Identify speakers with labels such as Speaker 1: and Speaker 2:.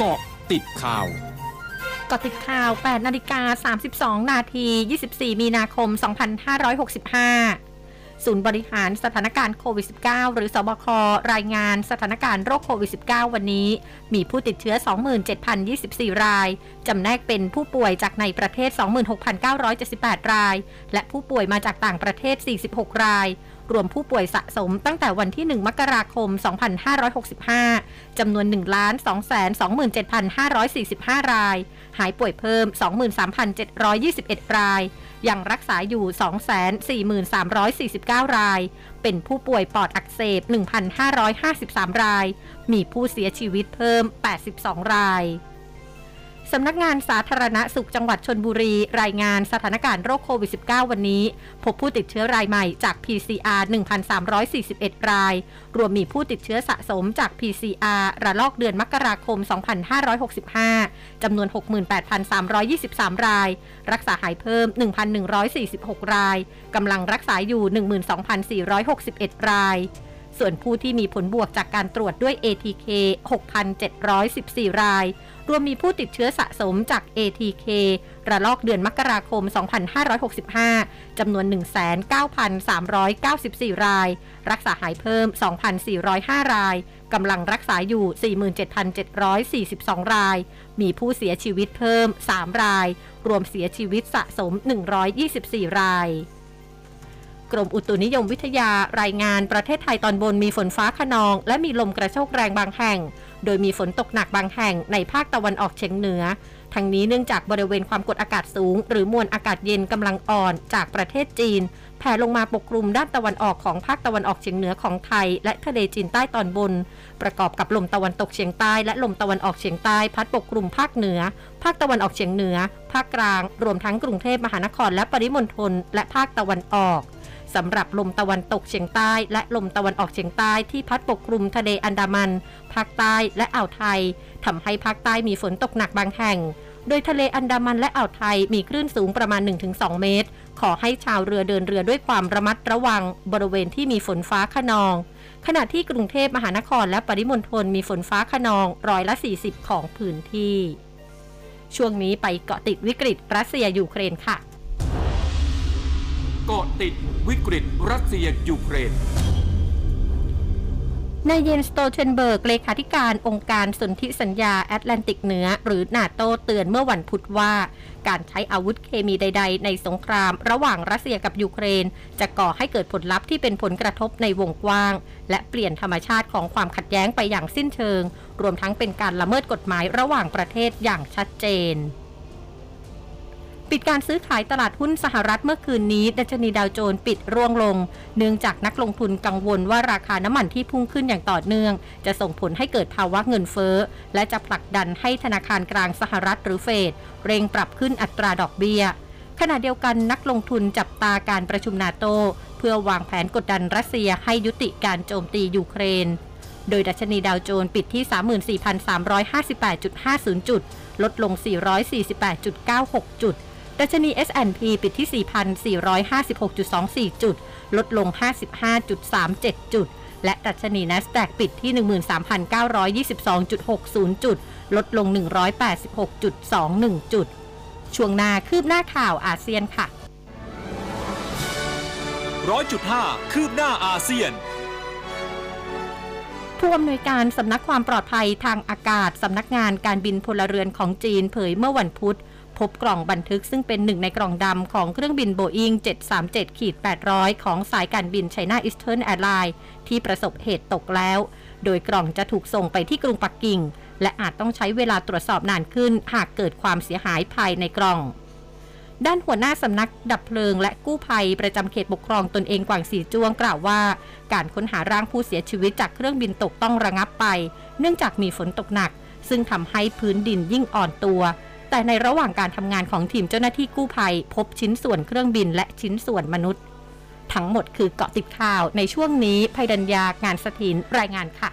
Speaker 1: เกาะติดข่าว
Speaker 2: กติดข่าว 8 นาฬิกา 32 นาที 24 มีนาคม 2565 ศูนย์บริหารสถานการณ์โควิด -19 หรือสบค รายงานสถานการณ์โรคโควิด -19 วันนี้ มีผู้ติดเชื้อ 27,024 ราย จำแนกเป็นผู้ป่วยจากในประเทศ 26,978 ราย และผู้ป่วยมาจากต่างประเทศ 46 ราย รวมผู้ป่วยสะสมตั้งแต่วันที่ 1 มกราคม 2565 จำนวน 1 2 2 7 5 4 5 ราย หายป่วยเพิ่ม 23,721 ราย ยังรักษาอยู่ 243,49 ราย เป็นผู้ป่วยปอดอักเสบ 1,553 ราย มีผู้เสียชีวิตเพิ่ม 82 ราย สำนักงานสาธารณสุขจังหวัดชนบุรี รายงานสถานการณ์โรคโควิด -19 วันนี้ พบผู้ติดเชื้อรายใหม่จาก PCR 1,341 ราย รวมมีผู้ติดเชื้อสะสมจาก PCR ระลอกเดือนมกราคม 2565 จำนวน 68,323 ราย รักษาหายเพิ่ม 1,146 ราย กำลังรักษาอยู่ 12,461 ราย ส่วนผู้ที่มีผลบวกจากการตรวจด้วย ATK 6,714 ราย รวมมีผู้ติดเชื้อสะสมจาก ATK ระลอกเดือนมกราคม 2565 จำนวน 19,394 ราย รักษาหายเพิ่ม 2,405 ราย กำลังรักษาอยู่ 47,742 ราย มีผู้เสียชีวิตเพิ่ม 3 ราย รวมเสียชีวิตสะสม 124 ราย กรมอุตุนิยมวิทยารายงานประเทศไทยตอนบนมีฝนฟ้าขนอง และมีลมกระโชกแรงบางแห่ง โดยมีฝนตกหนักบางแห่งในภาคตะวันออกเฉียงเหนือ ทั้งนี้เนื่องจากบริเวณความกดอากาศสูง หรือมวลอากาศเย็นกำลังอ่อนจากประเทศจีน แผ่ลงมาปกคลุมด้านตะวันออกของภาคตะวันออกเฉียงเหนือของไทย และทะเลจีนใต้ตอนบน ประกอบกับลมตะวันตกเฉียงใต้และลมตะวันออกเฉียงใต้พัดปกคลุมภาคเหนือ ภาคตะวันออกเฉียงเหนือ ภาคกลาง รวมทั้งกรุงเทพมหานครและปริมณฑลและภาคตะวันออก สำหรับลมตะวันตกเฉียงใต้ และลมตะวันออกเฉียงใต้ที่พัดปกคลุมทะเลอันดามัน ภาคใต้และอ่าวไทยทำให้ภาคใต้มีฝนตกหนักบางแห่ง โดยทะเลอันดามันและอ่าวไทยมีคลื่นสูงประมาณ 1-2 เมตร ขอให้ชาวเรือเดินเรือด้วยความระมัดระวัง บริเวณที่มีฝนฟ้าขนอง ขณะที่กรุงเทพมหานครและปริมณฑลมีฝนฟ้าขนองร้อยละ 40 ของพื้นที่ ช่วงนี้ไปเกาะติดวิกฤตรัสเซียยูเครนค่ะ
Speaker 1: เกาะติดวิกฤตรัสเซียยูเครน
Speaker 2: นายเยนส์ สโตลเทนเบิร์ก เลขาธิการองค์การสนธิสัญญาแอตแลนติกเหนือ หรือนาโตเตือนเมื่อวันพุธว่า การใช้อาวุธเคมีใด ๆ ในสงครามระหว่างรัสเซียกับยูเครน จะก่อให้เกิดผลลัพธ์ที่เป็นผลกระทบในวงกว้าง และเปลี่ยนธรรมชาติของความขัดแย้งไปอย่างสิ้นเชิง รวมทั้งเป็นการละเมิดกฎหมายระหว่างประเทศอย่างชัดเจน ปิดการซื้อขายตลาดหุ้นสหรัฐเมื่อคืนนี้ ดัชนีดาวโจนส์ปิดร่วงลง เนื่องจากนักลงทุนกังวลว่าราคาน้ำมันที่พุ่งขึ้นอย่างต่อเนื่อง จะส่งผลให้เกิดภาวะเงินเฟ้อ และจะผลักดันให้ธนาคารกลางสหรัฐหรือเฟดเร่งปรับขึ้นอัตราดอกเบี้ย ขณะเดียวกันนักลงทุนจับตาการประชุมนาโต เพื่อวางแผนกดดันรัสเซียให้ยุติการโจมตียูเครน โดยดัชนีดาวโจนส์ปิดที่ 34,358.50 จุด ลดลง 448.96 จุด ดัชนี S&P ปิดที่ 4,456.24 จุด ลดลง 55.37 จุด และดัชนี NASDAQ ปิดที่ 13,922.60 จุด ลดลง 186.21 จุด ช่วงหน้าคืบหน้าข่าวอาเซียนค่ะ
Speaker 1: ร้อยจุดห้าคืบหน้าอาเซียน
Speaker 2: ผู้อำนวยการสำนักความปลอดภัยทางอากาศ สำนักงานการบินพลเรือนของจีนเผยเมื่อวันพุธ พบกล่องบันทึกซึ่งเป็นหนึ่งในกล่องดำของเครื่องบินโบอิง737ขีด800 ของสายการบินไชน่าอิสเทิร์นแอร์ไลน์ที่ประสบเหตุตกแล้ว โดยกล่องจะถูกส่งไปที่กรุงปักกิ่ง และอาจต้องใช้เวลาตรวจสอบนานขึ้น หากเกิดความเสียหายภายในกล่อง ด้านหัวหน้าสำนักดับเพลิงและกู้ภัยประจำเขตปกครองตนเองกวางสีจ้วงกล่าวว่า การค้นหาร่างผู้เสียชีวิตจากเครื่องบินตกต้องระงับไป เนื่องจากมีฝนตกหนัก ซึ่งทำให้พื้นดินยิ่งอ่อนตัว แต่ในระหว่างการทำงานของทีมเจ้าหน้าที่กู้ภัย พบชิ้นส่วนเครื่องบินและชิ้นส่วนมนุษย์ ทั้งหมดคือเกาะติดข่าวในช่วงนี้ภัยดัญญางานสถินรายงานค่ะ